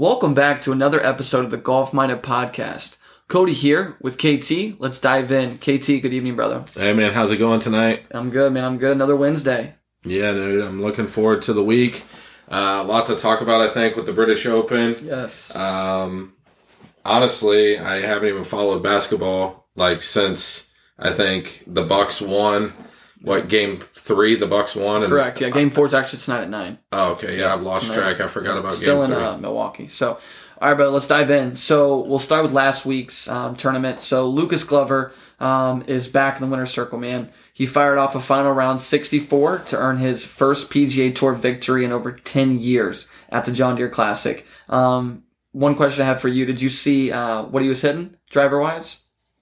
Welcome back to another episode of the Golf Minded Podcast. Cody here with KT. Let's dive in. KT, good evening, brother. Hey man, how's it going tonight? I'm good, man. I'm good. Another Wednesday. Yeah, dude, I'm looking forward to the week. Uh, a lot to talk about, I think, with the British Open. Yes. Um, honestly, I haven't even followed basketball like since I think the Bucks won. What game three? The Bucks won. And, Correct. Yeah. Game four is actually tonight at nine. Oh, okay. Yeah, I've lost Tonight. track. I forgot about Still in uh, Milwaukee. So, all right, but let's dive in. So we'll start with last week's um, tournament. So Lucas Glover um, is back in the winner's circle, man. He fired off a final round 64 to earn his first PGA Tour victory in over 10 years at the John Deere Classic. Um, one question I have for you: Did you see uh, what he was hitting driver wise?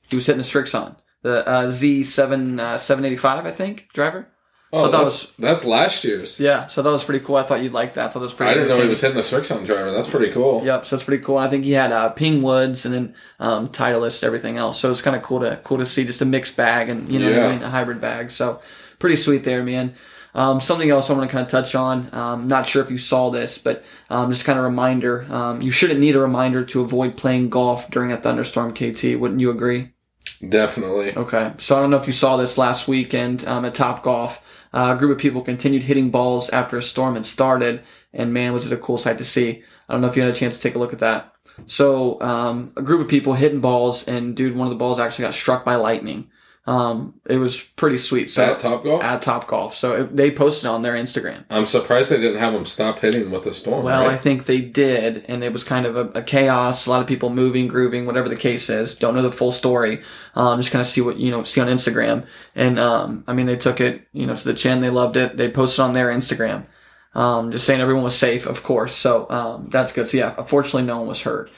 He was hitting the Strixon, the uh, Z7 uh, 785, I think, driver. oh, so that that's, that's last year's. Yeah, so that was pretty cool. I thought you'd like that. I thought that was pretty. I didn't know he was hitting the Strixon driver. That's pretty cool. Yep, so it's pretty cool. I think he had uh, Ping Woods and then um, Titleist, everything else. So it's kind of cool to cool to see just a mixed bag and you know what I mean, a hybrid bag. So pretty sweet there, man. Um, something else I want to kind of touch on. Um, not sure if you saw this, but um, just kind of a reminder. Um, you shouldn't need a reminder to avoid playing golf during a thunderstorm. KT, wouldn't you agree? Definitely. Okay, so I don't know if you saw this last weekend um, at Top Golf. Uh, a group of people continued hitting balls after a storm had started, and man, was it a cool sight to see. I don't know if you had a chance to take a look at that. So, um, a group of people hitting balls, and dude, one of the balls actually got struck by lightning. Um, it was pretty sweet. So At Top Golf? at Top Golf, so it, they posted on their Instagram. I'm surprised they didn't have them stop hitting with the storm. Well, I think they did, and it was kind of a, a chaos. A lot of people moving, grooving, whatever the case is. Don't know the full story. Um, just kind of see what you know, see on Instagram. And um, I mean, they took it, you know, to the chin. They loved it. They posted on their Instagram, um, just saying everyone was safe, of course. So um, that's good. So yeah, unfortunately, no one was hurt.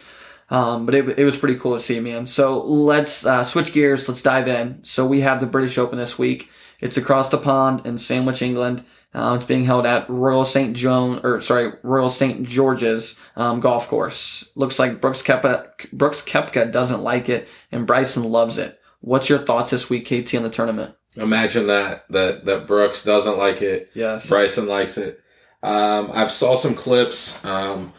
Um, but it, it was pretty cool to see, man. So let's uh, switch gears. Let's dive in. So we have the British Open this week. It's across the pond in Sandwich, England. Uh, it's being held at Royal St. Joan, or sorry, Royal St. George's um, golf course. Looks like Brooks Koepka, Brooks Koepka doesn't like it, and Bryson loves it. What's your thoughts this week, KT, on the tournament? Imagine that that that Brooks doesn't like it. Yes. Bryson likes it. Um, I've saw some clips. Um,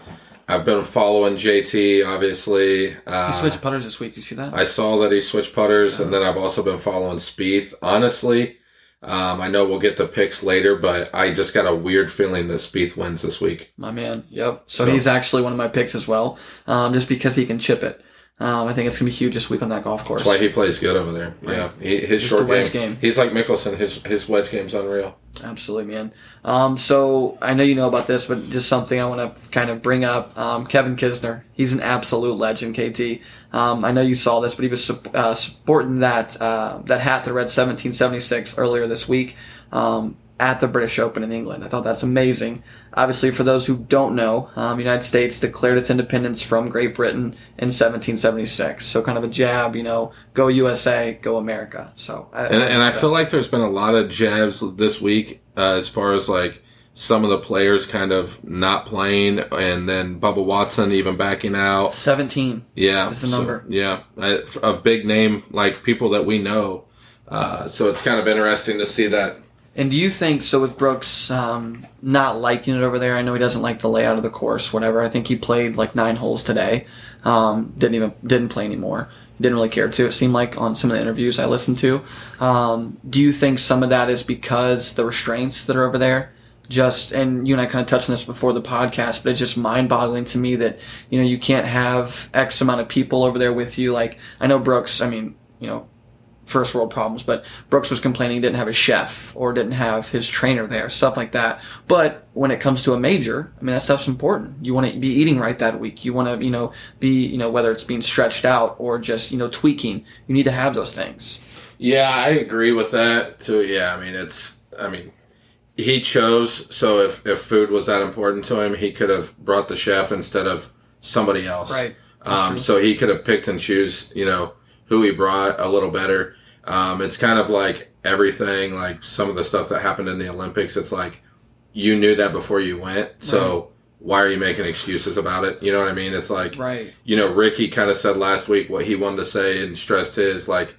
I've been following JT. Obviously, uh, He switched putters this week. Do you see that? I saw that he switched putters, and then I've also been following Spieth. Honestly, um, I know we'll get the picks later, but I just got a weird feeling that Spieth wins this week. My man. Yep. So, So- he's actually one of my picks as well, um, just because he can chip it. Um, I think it's gonna be huge this week on that golf course. That's why he plays good over there. Yeah, he, his Just short the wedge game, game. He's like Mickelson. His his wedge game's unreal. Absolutely, man. Um, so I know you know about this, but just something I want to kind of bring up. Um, Kevin Kisner, he's an absolute legend. KT. Um, I know you saw this, but he was uh, sporting that uh, that hat that read 1776 earlier this week um, at the British Open in England. I thought that's amazing. Obviously, for those who don't know, um, United States declared its independence from Great Britain in 1776. So kind of a jab, you know, go USA, go America. So I, And, and I feel like there's been a lot of jabs this week uh, as far as like some of the players kind of not playing, and then Bubba Watson even backing out. 17. Yeah, Is the so- number. yeah, I- a big name like people that we know. Uh, so it's kind of interesting to see that. And do you think so with Brooks um, not liking it over there? I know he doesn't like the layout of the course, whatever. I think he played like nine holes today. Um, didn't even didn't play anymore. Didn't really care to. It seemed like on some of the interviews I listened to. Um, do you think some of that is because the restraints that are over there? Just and you and I kind of touched on this before the podcast, but it's just mind-boggling to me that you know you can't have X amount of people over there with you. Like I know Brooks. I mean, you know, first world problems, but Brooks was complaining he didn't have a chef or didn't have his trainer there, stuff like that. But when it comes to a major, I mean that stuff's important. You want to be eating right that week. You want to, you know, be, you know, whether it's being stretched out or just, you know, tweaking. You need to have those things. Yeah, I agree with that too. Yeah, I mean it's. I mean, he chose. So if if food was that important to him, he could have brought the chef instead of somebody else. Right. Um, so he could have picked and choose. You know who he brought a little better. Um, it's kind of like everything, like some of the stuff that happened in the Olympics. It's like you knew that before you went. So why are you making excuses about it? You know what I mean? It's like Right. you know, Ricky kind of said last week what he wanted to say and stressed his like,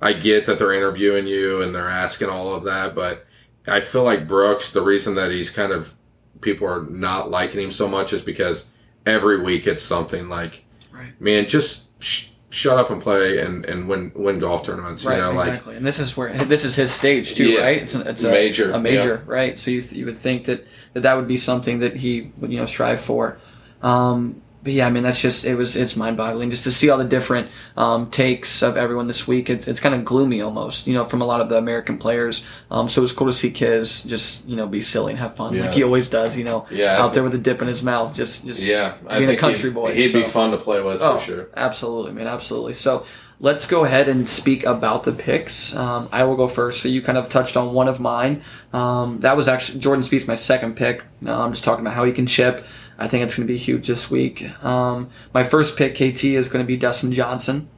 I get that they're interviewing you and they're asking all of that, but I feel like Brooks, the reason that he's kind of people are not liking him so much is because every week it's something like, Right. man, just sh- shut up and play and, and win win golf tournaments. Right, you know, like exactly. and this is where this is his stage too, Yeah. right? It's an, it's a Major, a major, right? So you th- you would think that, that that would be something that he would you know strive for. Um, but yeah, I mean that's just it was it's mind boggling just to see all the different um, takes of everyone this week. It's, it's kind of gloomy almost, you know, from a lot of the American players. Um, so it was cool to see Kiz just you know be silly and have fun Yeah. like he always does, you know, Yeah, out there with a dip in his mouth, just just yeah, I being a country he'd, boy. He'd so. be fun to play with Oh, for sure. absolutely, man, absolutely. So let's go ahead and speak about the picks. Um, I will go first. So you kind of touched on one of mine. Um, that was actually Jordan Spieth's my second pick. I'm just talking about how he can chip. I think it's going to be huge this week. Um, my first pick, KT, is going to be Dustin Johnson.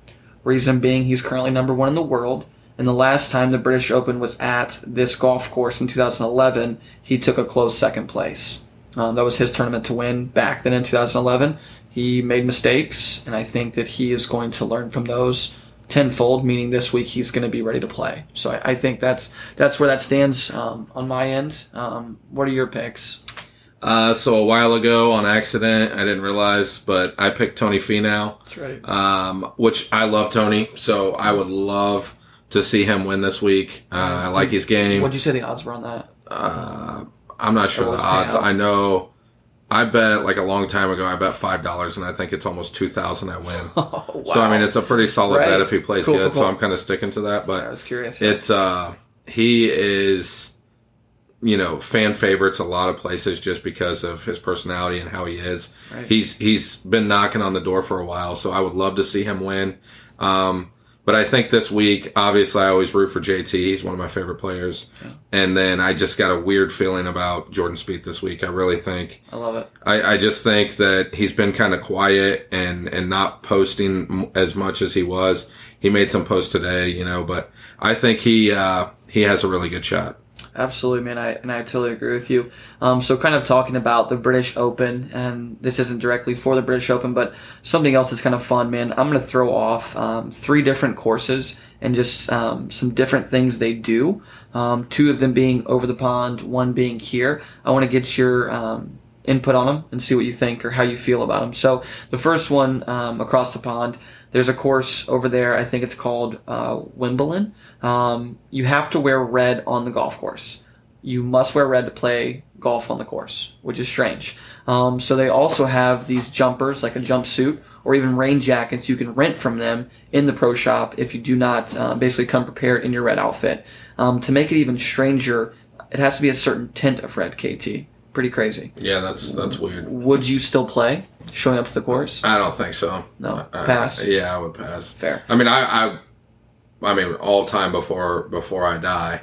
Reason being, he's currently number one in the world. And the last time the British Open was at this golf course in 2011, he took a close second place. Um, that was his tournament to win back then in 2011. He made mistakes, and I think that he is going to learn from those tenfold. Meaning this week he's going to be ready to play. So I, I think that's that's where that stands um, on my end. Um, what are your picks? Uh, so a while ago on accident, I didn't realize, but I picked Tony Finau, That's right. um, which I love Tony, so I would love to see him win this week. Uh, I like his game. What'd you say the odds were on that? Uh, I'm not sure the odds. payout? I know. I bet like a long time ago. I bet five dollars, and I think it's almost two thousand. I win. Oh, So I mean, it's a pretty solid Right. bet if he plays Cool, good. cool, So. I'm kind of sticking to that. Sorry, But I was curious. it's uh he is you know fan favorites a lot of places just because of his personality and how he is Right. he's he's been knocking on the door for a while so i would love to see him win um but i think this week obviously i always root for jt he's one of my favorite players and then i just got a weird feeling about jordan Spieth this week i really think I love it. I, I just think that he's been kind of quiet and and not posting as much as he was. He made some posts today, you know, but I think he uh, he has a really good shot. Absolutely, man. I and I totally agree with you. Um, so, kind of talking about the British Open, and this isn't directly for the British Open, but something else that's kind of fun, man. I'm going to throw off um, three different courses and just um, some different things they do. Um, two of them being over the pond, one being here. I want to get your um, input on them and see what you think or how you feel about them. So, the first one um, across the pond, there's a course over there. I think it's called uh, Wimbledon. Um, you have to wear red on the golf course. You must wear red to play golf on the course, which is strange. Um, so they also have these jumpers, like a jumpsuit, or even rain jackets you can rent from them in the pro shop if you do not uh, basically come prepared in your red outfit. Um, to make it even stranger, it has to be a certain tint of red. KT, pretty crazy. Yeah, that's that's weird. Would you still play showing up to the course? I don't think so. No, Uh, pass. yeah, I would pass. Fair. I mean, I I, I mean, all time before before I die.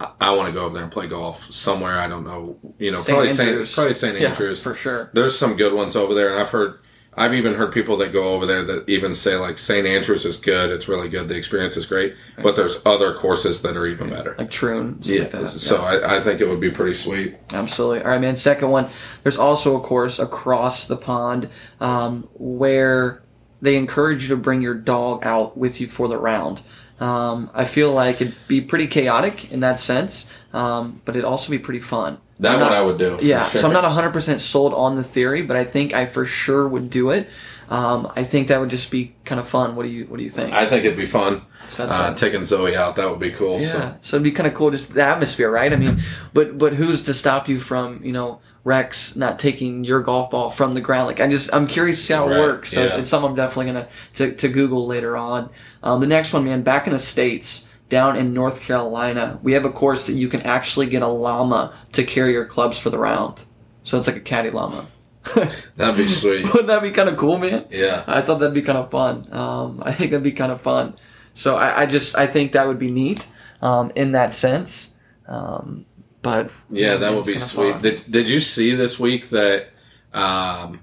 I, I want to go over there and play golf somewhere. I don't know, you know, St. probably. Andrews. It's probably. Yeah, Andrews for sure. There's some good ones over there, and I've heard, I've even heard people that go over there that even say like St. Andrews is good. It's really good. The experience is great, but there's other courses that are even better. Like Troon, Yeah, like so I, I think it would be pretty sweet. Absolutely. All right, man. Second one, there's also a course across the pond um, where they encourage you to bring your dog out with you for the round. Um, I feel like it'd be pretty chaotic in that sense, um, but it'd also be pretty fun. That I'm one not- I would do. Yeah, sure. so I'm not 100% sold on the theory, but I think I for sure would do it. Um, I think that would just be kind of fun. What do you What do you think? I think it'd be fun. So uh, taking Zoe out, that would be cool. Yeah, So. so it'd be kind of cool, just the atmosphere, right? I mean, but but who's to stop you from you know Rex not taking your golf ball from the ground? Like I just I'm curious to see how it Right, works. So yeah. it's something I'm definitely gonna to, to Google later on. Um, the next one, man, back in the states. Down in North Carolina, we have a course that you can actually get a llama to carry your clubs for the round. So it's like a caddy llama. That'd be sweet. Wouldn't that be kind of cool, man? Yeah. I thought that'd be kind of fun. Um, I think that'd be kind of fun. So I, I just I think that would be neat um, in that sense. Um, but Yeah, that would be sweet. fun. Did, did you see this week that um,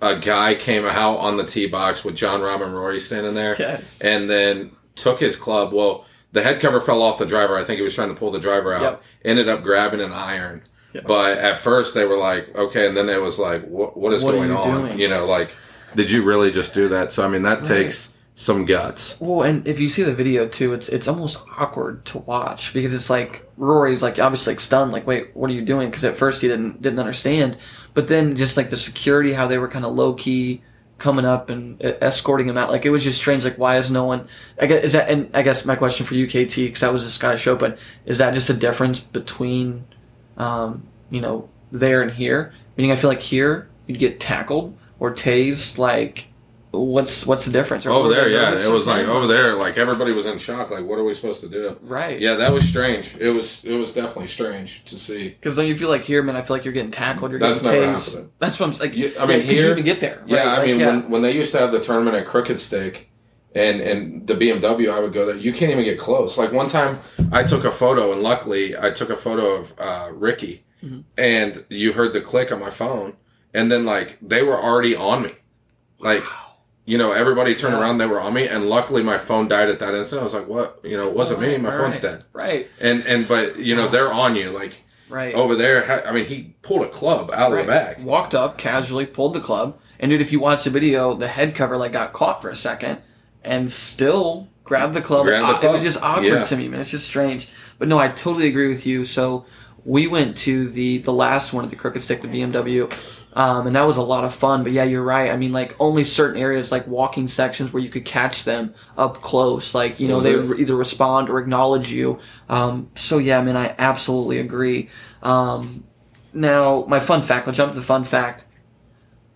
a guy came out on the tee box with John and Rory standing there? Yes. And then took his club. Well, the head cover fell off the driver. I think he was trying to pull the driver out. Yep. Ended up grabbing an iron. Yep. But at first they were like, okay, and then it was like, what, what is What going you on? doing? You know, like, did you really just do that? So I mean, that takes some guts. Well, and if you see the video too, it's it's almost awkward to watch because it's like Rory's like obviously like stunned, like wait, what are you doing? Because at first he didn't didn't understand, but then just like the security, how they were kind of low key coming up and escorting him out, like it was just strange. Like why is no one? I guess is that and I guess my question for you, KT, because that was a Scottish Open, is that just a difference between, um, you know, there and here? Meaning, I feel like here you'd get tackled or tased, like. What's what's the difference? Or Over there, yeah, it was like over there, like everybody was in shock. Like, what are we supposed to do? right. Yeah, that was strange. It was it was definitely strange to see. Because then you feel like here, man, I feel like you're getting tackled, you're That's getting never tased. happened. That's what I'm saying. Yeah, I mean, could you here- even get there? Yeah, right? I Like, mean, yeah. when when they used to have the tournament at Crooked Stick, and and the BMW, I would go there. You can't even get close. Like one time, I took a photo, and luckily, I took a photo of uh, Ricky, Mm-hmm. and you heard the click on my phone, and then like they were already on me, like. You know, everybody turned Yeah. around. They were on me, and luckily my phone died at that instant. I was like, "What? You know, it wasn't me. My Right, phone's dead." Right, And and but you know they're on you. Like right. over there, I mean, he pulled a club out right. of the bag. Walked up casually, pulled the club, and dude, if you watch the video, the head cover like got caught for a second, and still grabbed the club. Grabbed the Uh, It was just awkward Yeah. to me, man. It's just strange. But no, I totally agree with you. So we went to the the last one at the Crooked Stick, the BMW, um, and that was a lot of fun. But yeah, you're right. I mean, like only certain areas, like walking sections, where you could catch them up close. Like you know, they would either respond or acknowledge you. Um, so yeah, I mean, I absolutely agree. Um, now, my fun fact. Let's jump to the fun fact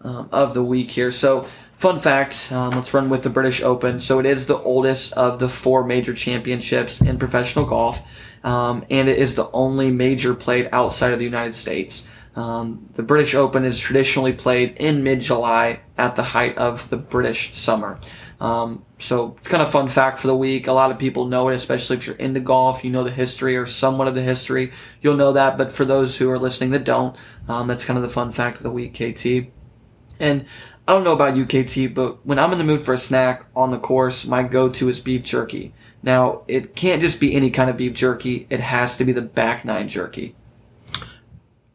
um, of the week here. So, fun fact. Um, let's run with the British Open. So it is the oldest of the four major championships in professional golf, um, and it is the only major played outside of the United States. Um, the British Open is traditionally played in mid-July at the height of the British summer. Um, so it's kind of a fun fact for the week. A lot of people know it, especially if you're into golf. You know the history or somewhat of the history. You'll know that. But for those who are listening that don't, um, that's kind of the fun fact of the week, KT. And I don't know about you, KT, but when I'm in the mood for a snack on the course, my go-to is beef jerky. Now, it can't just be any kind of beef jerky. It has to be the back nine jerky.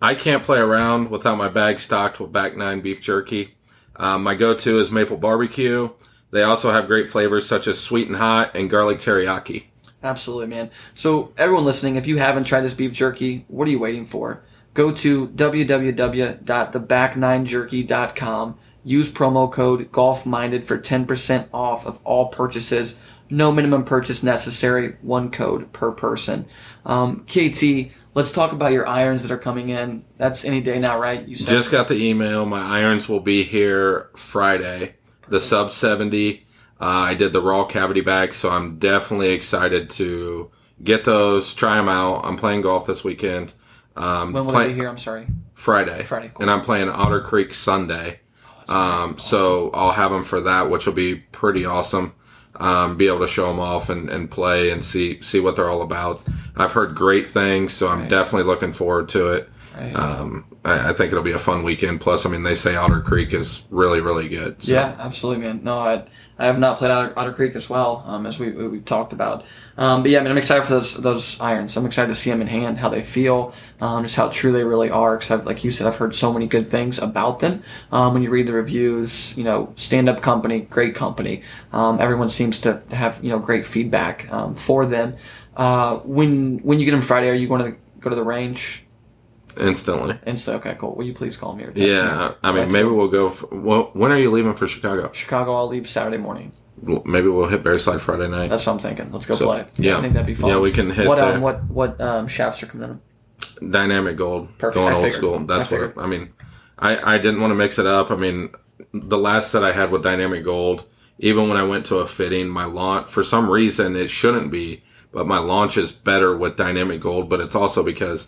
I can't play around without my bag stocked with back nine beef jerky. Um, my go-to is maple barbecue. They also have great flavors such as sweet and hot and garlic teriyaki. Absolutely, man. So, everyone listening, if you haven't tried this beef jerky, what are you waiting for? Go to www.theback9jerky.com. Use promo code GolfMinded for 10% off of all purchases. No minimum purchase necessary. One code per person. Um, KT, let's talk about your irons that are coming in. That's any day now, right? You said Just got the email. My irons will be here Friday. The sub 70. Uh, I did the raw cavity bag, so I'm definitely excited to get those, try them out. I'm playing golf this weekend. Um, when will play- they be here? I'm sorry. Friday. Friday, cool. And I'm playing Otter Creek Sunday. Um, so I'll have them for that, which will be pretty awesome. Um, be able to show them off and, and play and see see what they're all about. I've heard great things, so I'm Right. definitely looking forward to it. Right. Um, I, I think it'll be a fun weekend. Plus, I mean, they say Otter Creek is really really good. So. Yeah, absolutely, man. No, I, I have not played Otter, Otter Creek as well, um, as we we talked about. Um, but yeah, I mean, I'm excited for those those irons. I'm excited to see them in hand, how they feel, um, just how true they really are. Because like you said, I've heard so many good things about them. Um, when you read the reviews, you know, stand up company, great company. Um, everyone seems to have you know great feedback um, for them. Uh, when when you get them Friday, are you going to go to the range? Instantly. And so, okay, cool. Will you please call me or text me? Yeah, I mean, maybe we'll go. For, well, when are you leaving for Chicago? Chicago. I'll leave Saturday morning. Maybe we'll hit Bear Slide Friday night. That's what I'm thinking. Let's go So, play. yeah. I think that'd be fun. Yeah, we can hit what um what what um shafts are coming in? Dynamic gold, Perfect. going I old figured. school. That's I what figured. I mean. I I didn't want to mix it up. I mean, the last set I had with dynamic gold, even when I went to a fitting, my launch for some reason it shouldn't be, but my launch is better with dynamic gold. But it's also because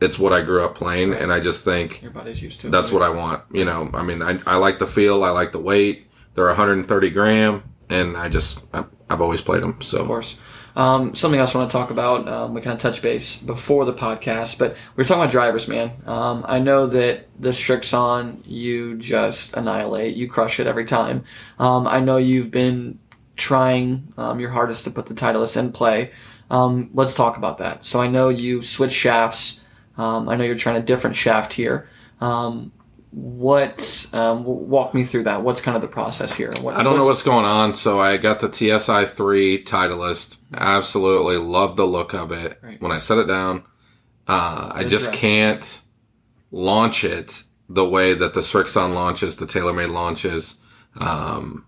it's what I grew up playing, and I just think Your body's used to. it. that's what I want. You know, I mean, I, I like the feel, I like the weight. They're 130 gram, and I just I, I've always played them. So Of course. Um, something else I want to talk about. Um, we kind of touch base before the podcast, but we were talking about drivers, man. Um, I know that the Strixon, you just annihilate. You crush it every time. Um, I know you've been trying um, your hardest to put the Titleist in play. Um, let's talk about that. So I know you switch shafts. Um, I know you're trying a different shaft here. Um, what um, walk me through that? What's kind of the process here? What, I don't know what's going on. So I got the TSI 3 Titleist. Absolutely love the look of it. Right. When I set it down, uh, I just dress. can't launch it the way that the Strixon launches, the TaylorMade launches. Um,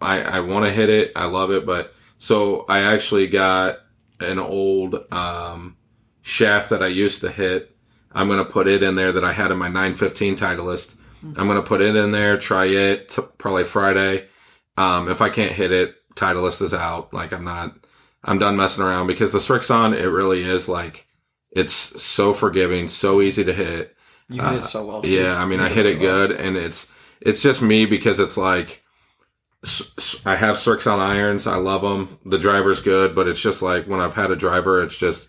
I, I want to hit it. I love it. But so I actually got an old um, shaft that I used to hit. I'm going to put it in there that I had in my 915 Titleist. I'm going to put it in there, try it t- probably Friday. Um, if I can't hit it, Titleist is out. Like I'm not, I'm done messing around because the Strixon, it really is like, it's so forgiving, so easy to hit. You hit it so well. too. Yeah, I mean, You I hit it well. good, and it's it's just me because it's like I have Strixon irons. I love them. The driver's good, but it's just like when I've had a driver, it's just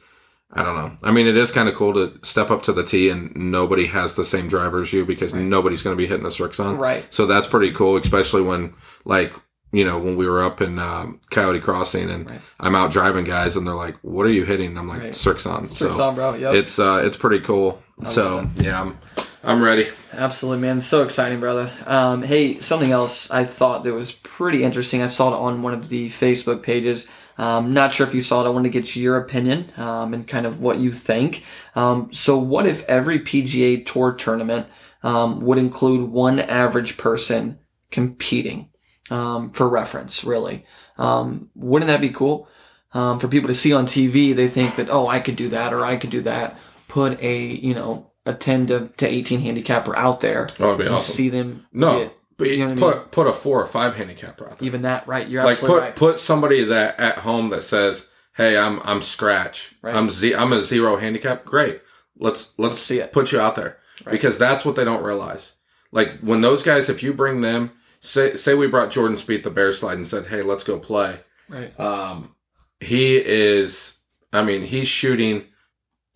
I don't know. I mean, it is kind of cool to step up to the tee and nobody has the same driver as you because nobody's going to be hitting a Strixon. Right. So that's pretty cool, especially when like you know when we were up in um, Coyote Crossing and Right. I'm out driving guys and they're like, "What are you hitting?" And I'm like, Right. "Strixon." Tricks so on, bro. Yep. it's uh it's pretty cool. So yeah, I'm I'm ready. Absolutely, man. So exciting, brother. Um, hey, something else I thought that was pretty interesting. I saw it on one of the Facebook pages. Um, not sure if you saw it. I want to get your opinion um, and kind of what you think. Um, so, what if every PGA Tour tournament um, would include one average person competing um, for reference? Really, um, wouldn't that be cool? Um, for people to see on TV, they think that oh, I could do that or I could do that. Put a you know a ten to, to eighteen handicapper out there Oh, be and awesome. see them No, but you know what I put mean? put a four or five handicapper out there. even that right. You're Like absolutely put right. put somebody that at home that says, "Hey, I'm I'm scratch. Right. I'm z I'm a zero handicap. Great. Let's let's, see it. Put you out there Right. because that's what they don't realize. Like when those guys, if you bring them, say say we brought Jordan Spieth the bear slide and said, "Hey, let's go play." right. Um, he is. I mean, he's shooting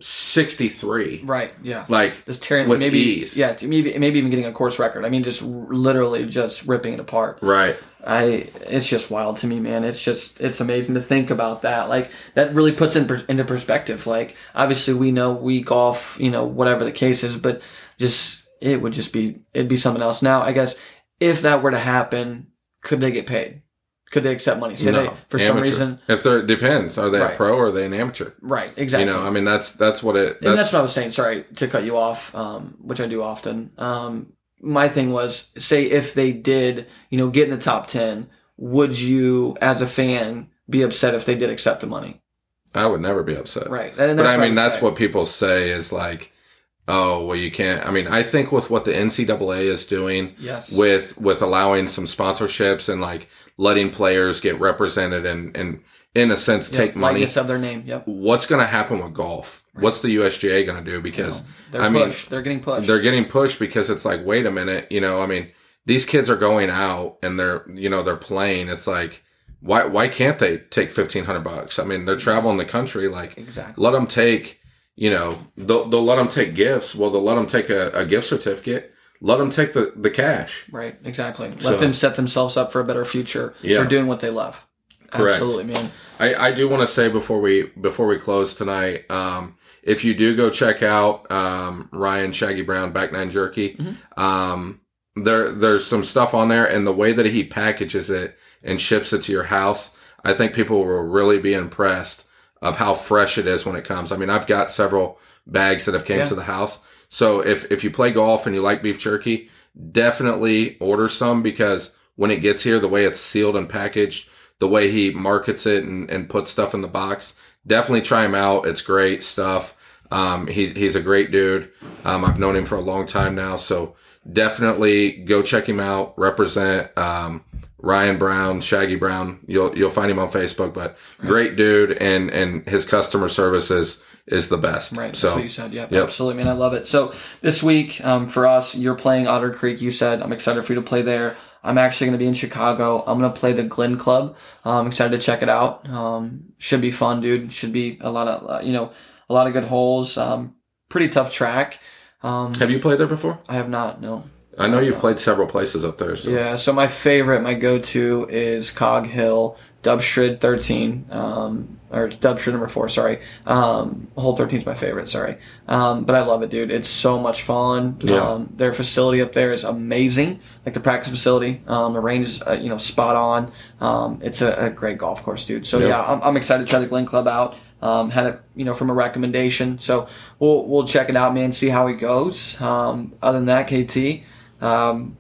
sixty three. Right. Yeah. Like Just tearing with maybe ease. yeah maybe maybe even getting a course record. I mean, just r- literally just ripping it apart. right. I it's just wild to me, man. It's just it's amazing to think about that. Like that really puts in into perspective. Like obviously we know we golf, you know, whatever the case is, but just it would just be it'd be something else. Now, I guess if that were to happen, could they get paid? Could they accept money? Say No, they for some reason, if they're depends, are they Right. a pro or are they an amateur? right? Exactly. You know, I mean, that's that's what it. and that's That's, what I was saying. Sorry to cut you off, um, which I do often. Um, my thing was, say if they did, you know, get in the top ten, would you, as a fan, be upset if they did accept the money? I would never be upset. Right. And But I mean, that's saying. what people say is like, oh, well, you can't. I mean, I think with what the NCAA is doing Yes. with with allowing some sponsorships and like letting players get represented and and in a sense take money. Of their name. Yep. What's going to happen with golf? What's the USGA going to do? Because They're I mean. They're getting pushed. they're getting pushed because it's like, wait a minute, you know, I mean, these kids are going out and they're, you know, they're playing. It's like, why, why can't they take fifteen hundred bucks? I mean, they're traveling the country. Like, exactly. let them take, you know, they'll, they'll let them take gifts. Well, they'll let them take a, a gift certificate. Let them take the, the cash. Right. Exactly. Let So- them set themselves up for a better future Yeah. for doing what they love. Correct. Absolutely, man. I, I do want to say before we before we close tonight, um, if you do go check out um, Ryan Shaggy Brown Back Nine Jerky, um, there there's some stuff on there, and the way that he packages it and ships it to your house, I think people will really be impressed of how fresh it is when it comes. I mean, I've got several bags that have came Yeah. to the house. So if if you play golf and you like beef jerky, definitely order some because when it gets here, the way it's sealed and packaged, the way he markets it and, and puts stuff in the box, definitely try him out. It's great stuff. Um, he's, he's a great dude. Um, I've known him for a long time now. So definitely go check him out. Represent, um, Ryan Brown, Shaggy Brown. You'll, you'll find him on Facebook, but great dude. And, and his customer service is, is the best. Right. So That's what you said. Yep, Yep. Absolutely, man. I love it. So this week, um, for us, you're playing Otter Creek. You said I'm excited for you to play there. I'm actually going to be in Chicago. I'm going to play the Glen Club. I'm excited to check it out. Um, should be fun, dude. Should be a lot of, uh, you know, a lot of good holes. Um, pretty tough track. Um, have you played there before? I have not. No. I know you've played several places up there. So. Yeah, so my favorite, my go-to is Cog Hill, Dubsdread 13, um, or Dubsdread number four, sorry. Um, hole 13 is my favorite, sorry. Um, but I love it, dude. It's so much fun. Yeah. Um, their facility up there is amazing, like the practice facility. Um, the range is, uh, you know, spot on. Um, it's a, a great golf course, dude. So Yeah. yeah, I'm, I'm excited to try the Glen Club out. Um, had it, you know, from a recommendation. So we'll we'll check it out, man. See how it goes. Um, other than that, KT, um,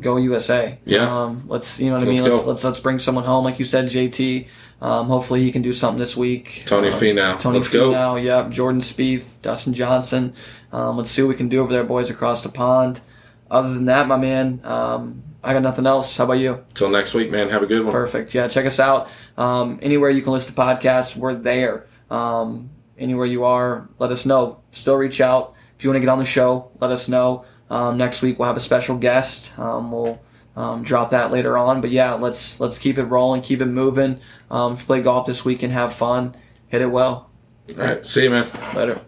go USA. Yeah. Um, let's you know what I Let's mean. Let's, let's let's bring someone home, like you said, JT. Um, hopefully he can do something this week. Tony Um, Finau. Tony Let's go. Finau, yep. Jordan Spieth, Dustin Johnson. Um, let's see what we can do over there, boys, across the pond. Other than that, my man, um, I got nothing else. How about you? Till next week, man. Have a good one. Perfect. Yeah, check us out. Um, anywhere you can listen to podcasts, we're there. Um, anywhere you are, let us know. Still reach out. If you want to get on the show, let us know. Um, next week we'll have a special guest. Um, we'll um, drop that later on. But yeah, let's let's keep it rolling, keep it moving. Um, play golf this week and have fun, hit it well. All right. See you, man. Later.